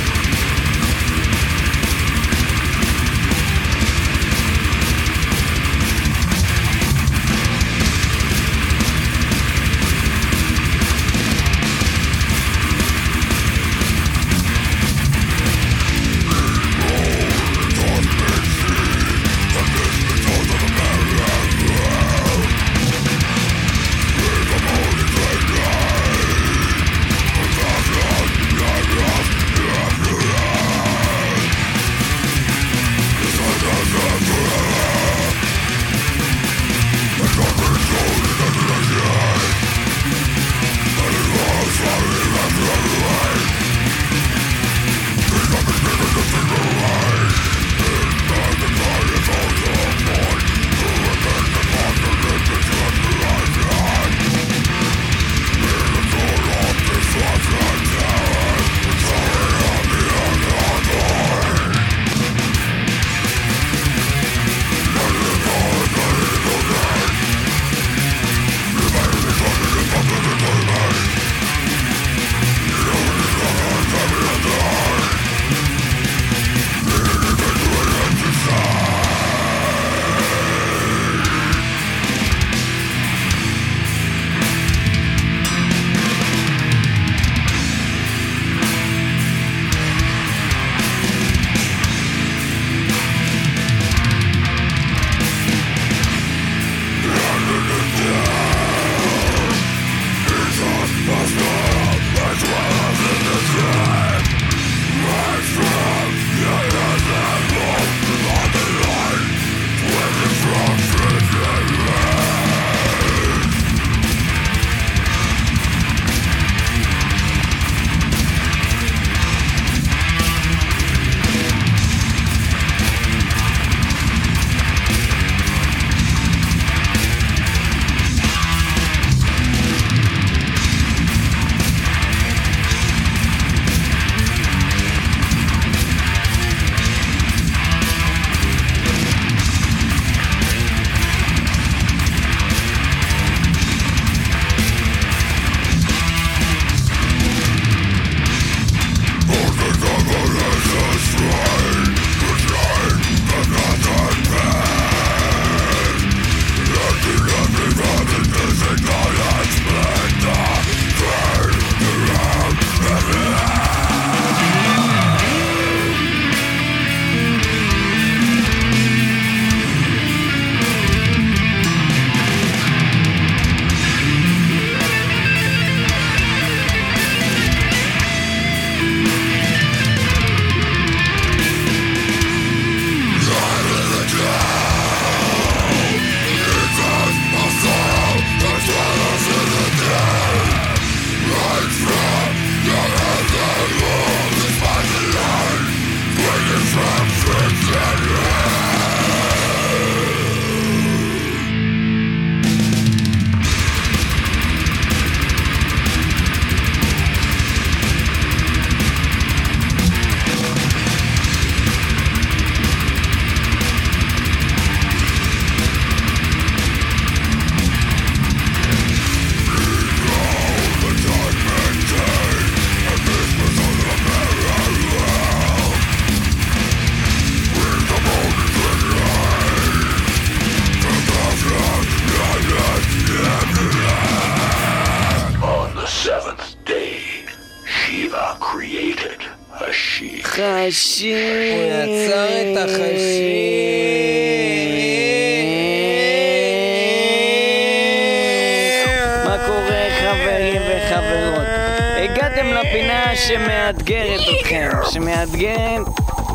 Speaker 1: שמאתגרת אתכם, שמאתגרת,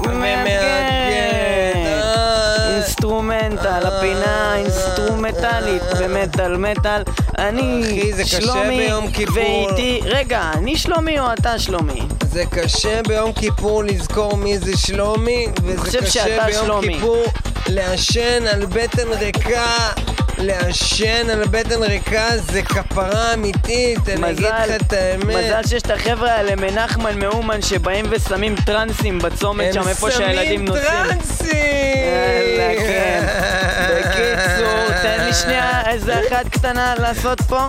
Speaker 1: מאתגרת. Instrumental, הפינה האינסטרומנטלית במטאל מטאל. אני שלומי. ואיתי, רגע, אני שלומי או אתה שלומי?
Speaker 2: זה קשה ביום כיפור לזכור מי זה שלומי, וזה קשה ביום. כיפור לעשן על בטן ריקה. לעשן על בטן ריקה זה כפרה אמיתית, אני אגיד לך את האמת.
Speaker 1: מזל שיש את החבר'ה האלה מנחמן מאומן שבאים ושמים טרנסים בצומת שם איפה שהילדים נוסעים.
Speaker 2: הם שמים טרנסים!
Speaker 1: יאללה, כן. בקיצור, תן לי שנייה איזה אחת קטנה לעשות פה.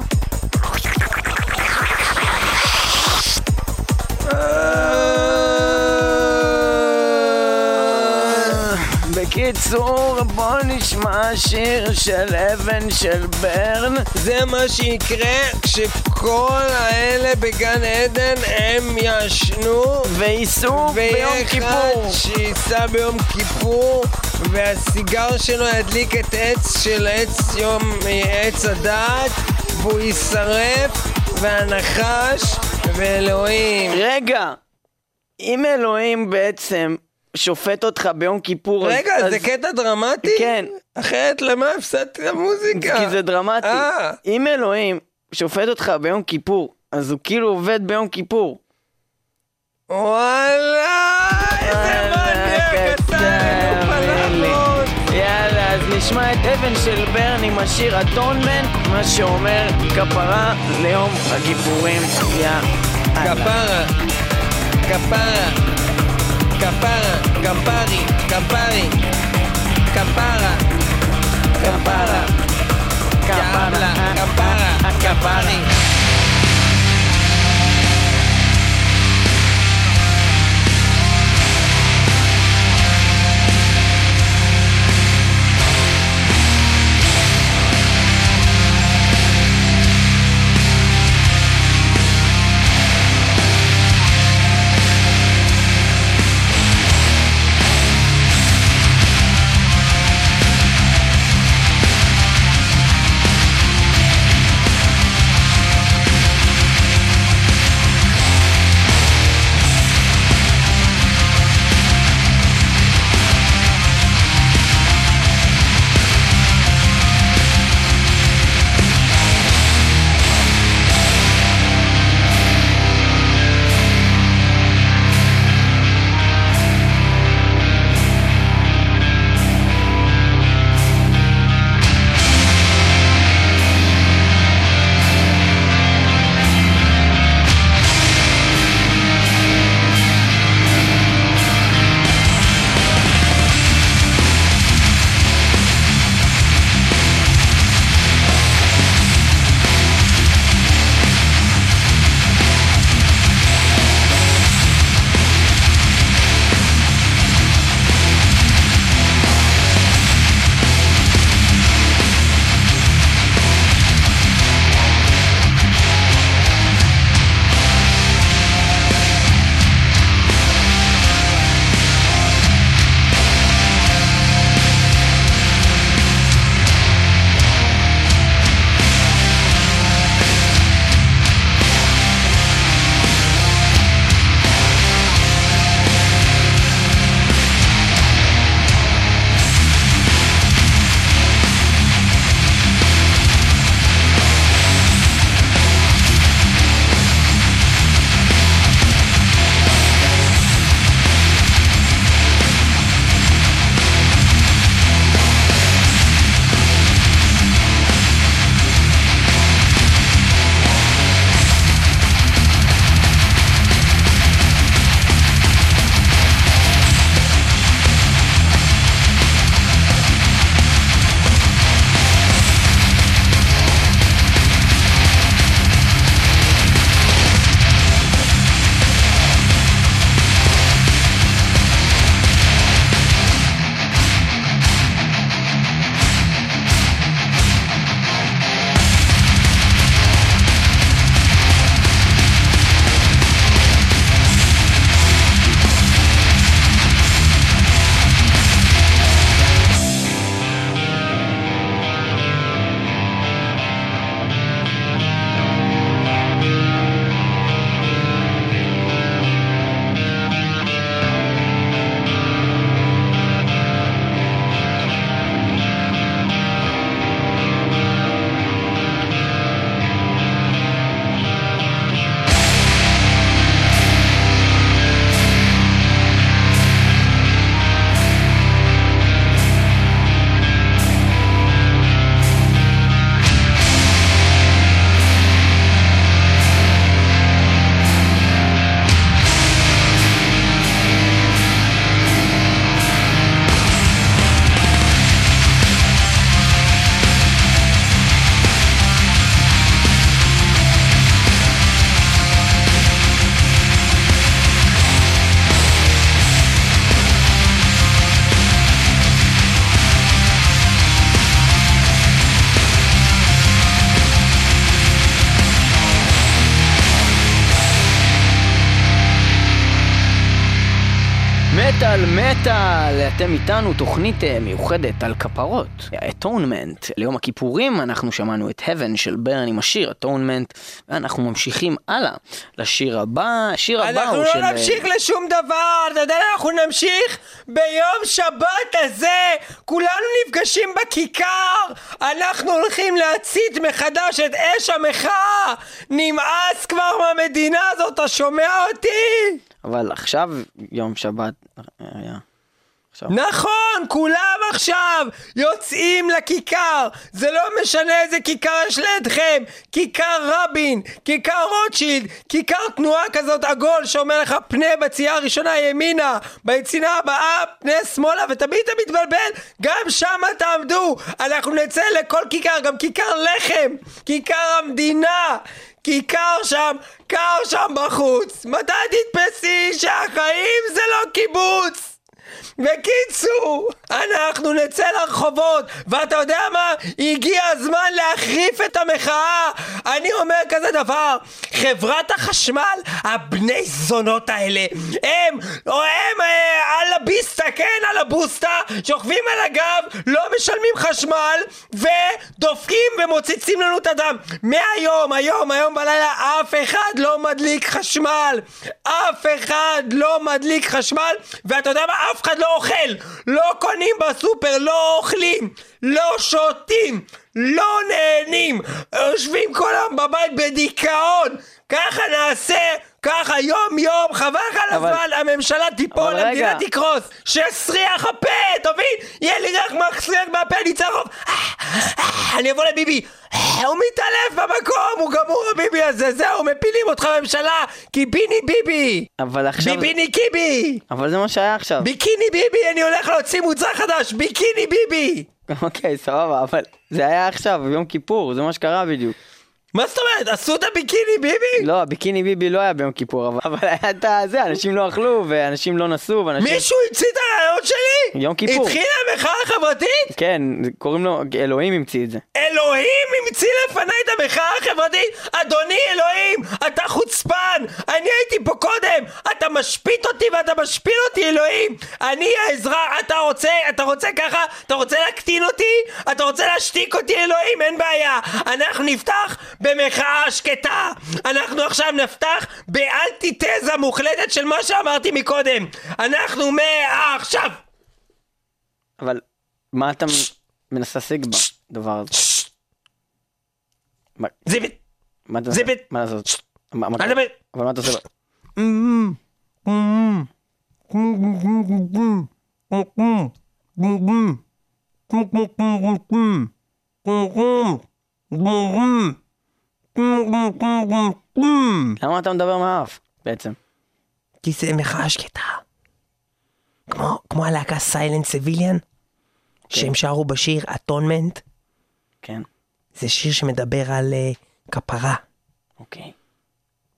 Speaker 1: בקיצור, בוא נשמע שיר של אבן של ברן.
Speaker 2: זה מה שיקרה כשכל האלה בגן עדן הם ישנו
Speaker 1: וייסעו ביום כיפור.
Speaker 2: אחד שייסע ביום כיפור והסיגר שלו ידליק את עץ של עץ יום עץ הדעת והוא יישרף והנחש ואלוהים
Speaker 1: רגע, אם אלוהים בעצם שופט אותך ביום כיפור,
Speaker 2: רגע,
Speaker 1: אז-
Speaker 2: זה קטע דרמטי?
Speaker 1: כן.
Speaker 2: אחרת למה הפסדתי את המוזיקה?
Speaker 1: כי זה דרמטי.
Speaker 2: אה.
Speaker 1: אם אלוהים שופט אותך ביום כיפור, אז הוא כאילו עובד ביום כיפור.
Speaker 2: וואלה, איזה מניאק אתה, הלכות.
Speaker 1: יאללה, אז נשמע את אבן של ברן עם השיר אטונמנט, מה שאומר כפרה ליום הכיפורים. יאללה.
Speaker 2: כפרה, כפרה, כפרה, כפרי, כפרי, כפרה, כפרה, כפרה, כפרה, כפרי.
Speaker 1: אתם איתנו תוכנית אה, מיוחדת על כפרות, אטונמנט. ליום הכיפורים אנחנו שמענו את Heaven של ברן עם השיר אטונמנט, ואנחנו ממשיכים הלאה לשיר הבא, השיר הבא
Speaker 2: אנחנו
Speaker 1: הוא
Speaker 2: לא
Speaker 1: של... אה,
Speaker 2: נמשיך לשום דבר, אתה יודע, אנחנו נמשיך ביום שבת הזה, כולנו נפגשים בכיכר, אנחנו הולכים להצית מחדש את אש המחאה, נמאס כבר מהמדינה הזאת, אתה שומע אותי?
Speaker 1: אבל עכשיו יום שבת אה, היה. עכשיו.
Speaker 2: נכון, כולם עכשיו יוצאים לכיכר. זה לא משנה איזה כיכר יש לידכם. כיכר רבין, כיכר רוטשילד, כיכר תנועה כזאת עגול שאומר לך פנה בצייה הראשונה ימינה, ביצינה הבאה פנה שמאלה, ותמיד אתה מתבלבל, גם שם תעמדו. אנחנו נצא לכל כיכר, גם כיכר לחם, כיכר המדינה. כיכר שם, קר שם בחוץ. מתי תתפסי שהחיים זה לא קיבוץ? בקיצור, אנחנו נצא לרחובות, ואתה יודע מה? הגיע הזמן להחריף את המחאה. אני אומר כזה דבר, חברת החשמל, הבני זונות האלה, הם, או הם אה, על הביסטה, כן, על הבוסטה, שוכבים על הגב, לא משלמים חשמל, ודופקים ומוצצים לנו את הדם. מהיום, היום, היום בלילה, אף אחד לא מדליק חשמל. אף אחד לא מדליק חשמל, ואתה יודע מה? אף אחד לא אוכל. לא קונים בסופר, לא אוכלים, לא שותים, לא נהנים. יושבים כל היום בבית בדיכאון. ככה נעשה, ככה יום יום, חבל לך על הזמן, הממשלה תיפול. המדינה תקרוס. שיסריח הפה, תבין? יהיה לי רק מסריח מהפה, אני צרוב. אני אבוא לביבי. הוא מתעלף במקום, הוא גמור הביבי הזה, זהו, מפילים אותך בממשלה, קיביני ביבי!
Speaker 1: אבל עכשיו...
Speaker 2: ביביני קיבי!
Speaker 1: אבל זה מה שהיה עכשיו.
Speaker 2: ביקיני ביבי, אני הולך להוציא מוצר חדש, ביקיני ביבי!
Speaker 1: אוקיי, סבבה, אבל זה היה עכשיו, יום כיפור, זה מה שקרה בדיוק.
Speaker 2: מה זאת אומרת, עשו את הביקיני ביבי?
Speaker 1: לא, הביקיני ביבי לא היה ביום כיפור, אבל- אבל היה את הזה, אנשים לא אכלו, ואנשים לא נסעו, ואנשים...
Speaker 2: מישהו המציא את הרעיון שלי?
Speaker 1: יום כיפור.
Speaker 2: התחילה המחאה החברתית?
Speaker 1: כן, קוראים לו, אלוהים המציא את זה.
Speaker 2: אלוהים המציא לפניי את המחאה החברתית? אדוני אלוהים, אתה חוצפן! אני הייתי פה קודם! אתה משפיט אותי ואתה משפיל אותי אלוהים! אני האזרח, אתה רוצה, אתה רוצה ככה? אתה רוצה להקטין אותי? אתה רוצה להשתיק אותי אלוהים? אין בעיה! אנחנו נפתח במחאה שקטה! אנחנו עכשיו נפתח באנטיתזה מוחלטת של מה שאמרתי מקודם! אנחנו מעכשיו!
Speaker 1: אבל מה אתה מנסה להשיג בדבר הזה?
Speaker 2: זיבית!
Speaker 1: מה אתה עושה? מה לעשות? מה-
Speaker 2: אני מדבר-
Speaker 1: אבל מה אתה עושה? ב- למה אתה מדבר מהאף, בעצם?
Speaker 2: כי זה מחאה שקטה. כמו, כמו הלהקה סיילנט סיביליאן, שהם שרו בשיר אטונמנט,
Speaker 1: כן,
Speaker 2: זה שיר שמדבר על uh, כפרה.
Speaker 1: אוקיי.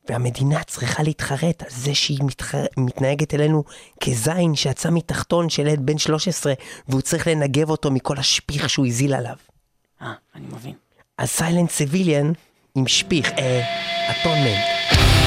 Speaker 2: והמדינה צריכה להתחרט על זה שהיא מתחר... מתנהגת אלינו כזין שיצא מתחתון של ילד בן 13 והוא צריך לנגב אותו מכל השפיך שהוא הזיל עליו.
Speaker 1: אה, אני מבין.
Speaker 2: אז סיילנט סיביליאן עם שפיך, אה, אטונמנט.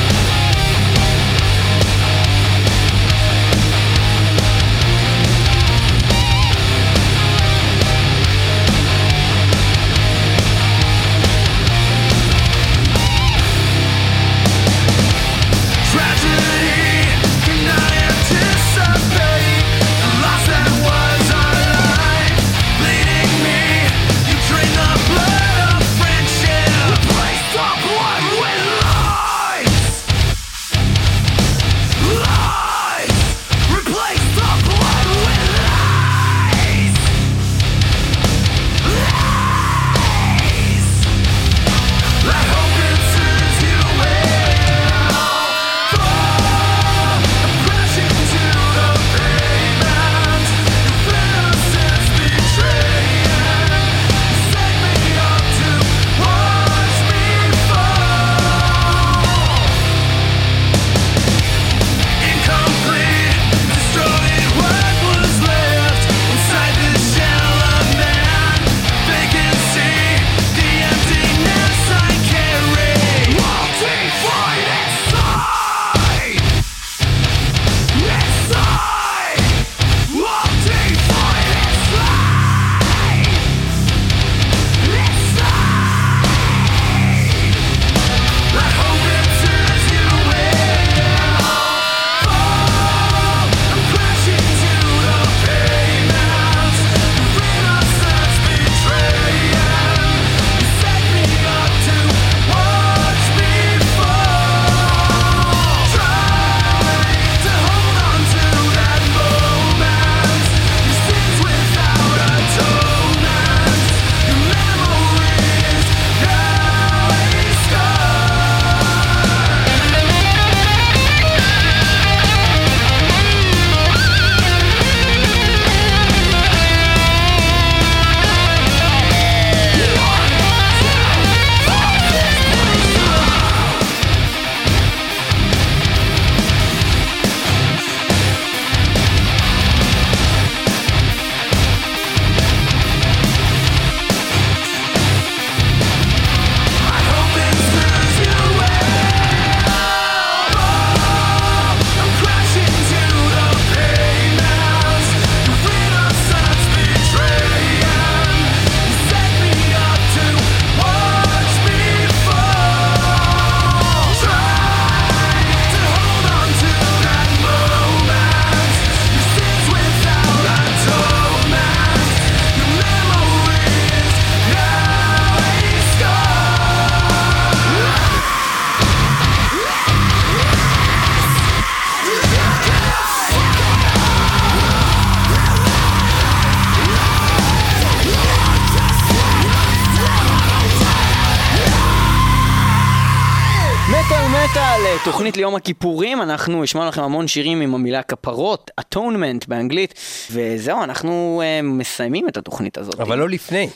Speaker 1: תוכנית ליום הכיפורים, אנחנו השמענו לכם המון שירים עם המילה כפרות, אטונמנט באנגלית, וזהו, אנחנו uh, מסיימים את התוכנית הזאת.
Speaker 2: אבל לא לפני,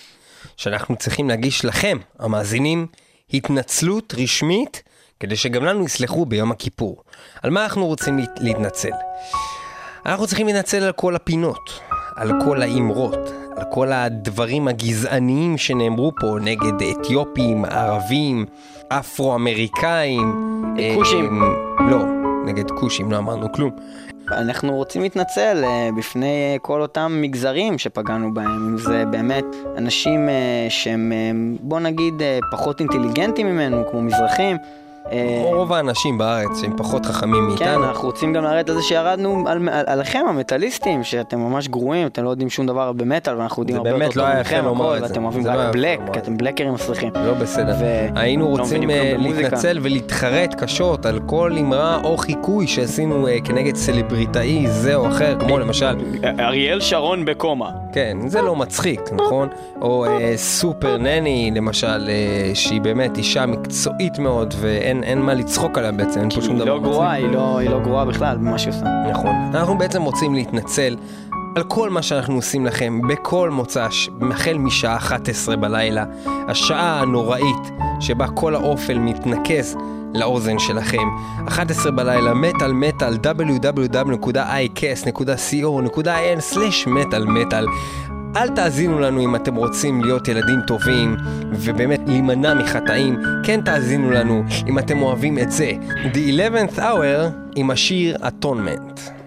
Speaker 2: שאנחנו צריכים להגיש לכם, המאזינים, התנצלות רשמית, כדי שגם לנו יסלחו ביום הכיפור. על מה אנחנו רוצים להת- להתנצל? אנחנו צריכים להתנצל על כל הפינות, על כל האמרות, על כל הדברים הגזעניים שנאמרו פה נגד אתיופים, ערבים, אפרו-אמריקאים.
Speaker 1: כושים.
Speaker 2: אה, לא, נגד כושים לא אמרנו כלום.
Speaker 1: אנחנו רוצים להתנצל uh, בפני uh, כל אותם מגזרים שפגענו בהם, אם זה באמת אנשים uh, שהם, בוא נגיד, פחות אינטליגנטים ממנו, כמו מזרחים. Uh,
Speaker 2: רוב האנשים בארץ שהם פחות חכמים
Speaker 1: כן,
Speaker 2: מאיתנו.
Speaker 1: אנחנו רוצים גם להראות על זה שירדנו על, על, עליכם המטאליסטים, שאתם ממש גרועים, אתם לא יודעים שום דבר במטאל, ואנחנו יודעים הרבה יותר
Speaker 2: לא
Speaker 1: טוב מכם. ואתם אוהבים
Speaker 2: לא
Speaker 1: רק בלק, כי
Speaker 2: את
Speaker 1: אתם בלקרים מסריחים.
Speaker 2: לא בסדר. היינו
Speaker 1: לא
Speaker 2: רוצים אה. להתנצל ולהתחרט קשות על כל אמרה או חיקוי שעשינו אה, כנגד סלבריטאי זה או אחר, כמו למשל,
Speaker 1: אריאל שרון בקומה.
Speaker 2: כן, זה לא מצחיק, נכון? או אה, סופר נני, למשל, אה, שהיא באמת אישה מקצועית מאוד ואין אין מה לצחוק עליה בעצם, אין פה שום דבר
Speaker 1: לא גרועה,
Speaker 2: מצחיק.
Speaker 1: היא לא, היא לא גרועה בכלל במה שהיא עושה.
Speaker 2: נכון. אנחנו בעצם רוצים להתנצל על כל מה שאנחנו עושים לכם בכל מוצ"ש, החל משעה 11 בלילה, השעה הנוראית שבה כל האופל מתנקז לאוזן שלכם. 11 בלילה, מטאל מטאל, www.icast.co.il/מטאל מטאל. אל תאזינו לנו אם אתם רוצים להיות ילדים טובים ובאמת להימנע מחטאים, כן תאזינו לנו אם אתם אוהבים את זה. The 11th Hour עם השיר Atonement.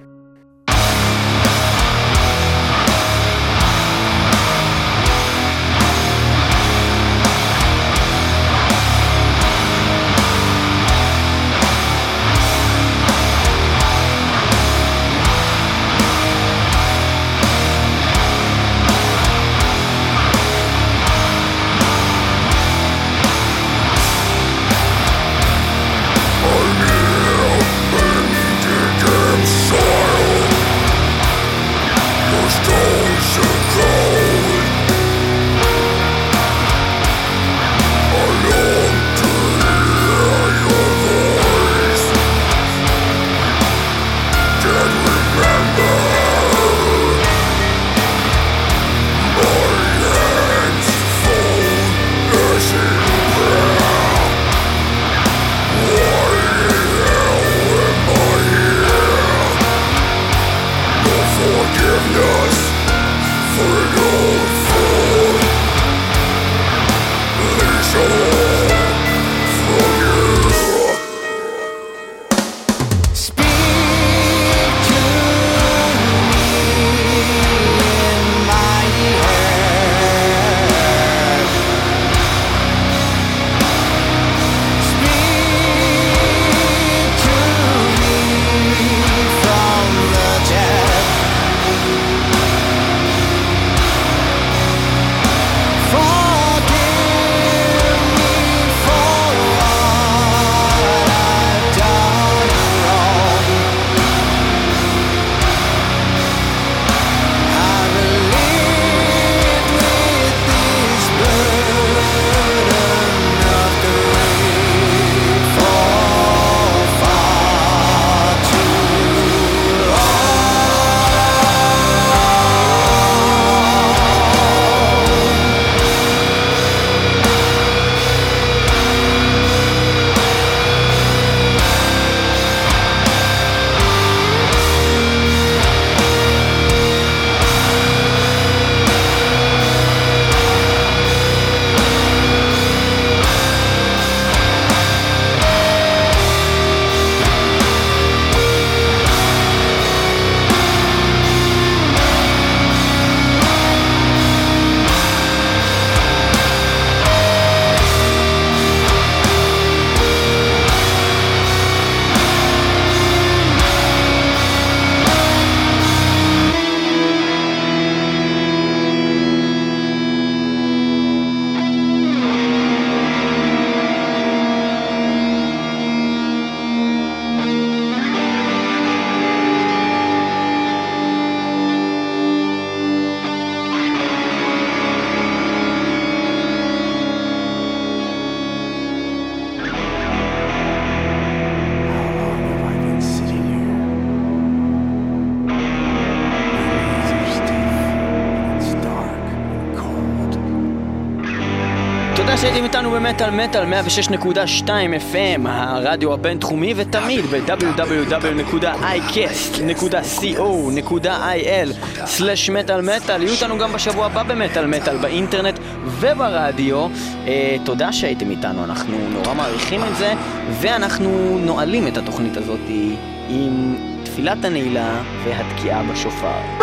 Speaker 1: במטאל מטאל 106.2 FM, הרדיו הבינתחומי, ותמיד ב-www.icast.co.il/מטאל מטאל. יהיו איתנו גם בשבוע הבא במטאל מטאל באינטרנט וברדיו. אה, תודה שהייתם איתנו, אנחנו נורא מעריכים את זה, ואנחנו נועלים את התוכנית הזאת עם תפילת הנעילה והתקיעה בשופר.